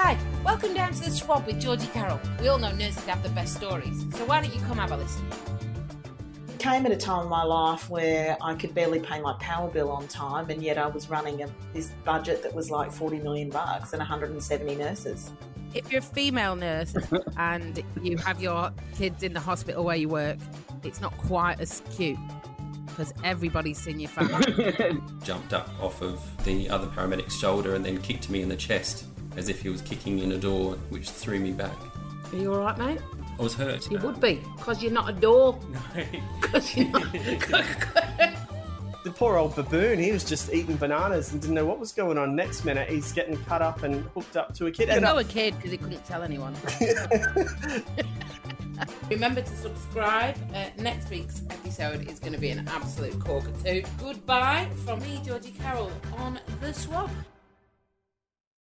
Hi, welcome down to the swab with Georgie Carroll. We all know nurses have the best stories, so why don't you come have a listen? came at a time in my life where I could barely pay my power bill on time, and yet I was running a, this budget that was like 40 million bucks and 170 nurses. If you're a female nurse and you have your kids in the hospital where you work, it's not quite as cute because everybody's seen your family. Jumped up off of the other paramedic's shoulder and then kicked me in the chest as if he was kicking in a door, which threw me back. Are you all right, mate? I was hurt. You would be because you're not a door. No. Because you're not. The poor old baboon, he was just eating bananas and didn't know what was going on. Next minute, he's getting cut up and hooked up to a kid. You And know a kid because he couldn't tell anyone. Remember to subscribe. Uh, next week's episode is going to be an absolute corker too. Goodbye from me, Georgie Carroll, on The Swab.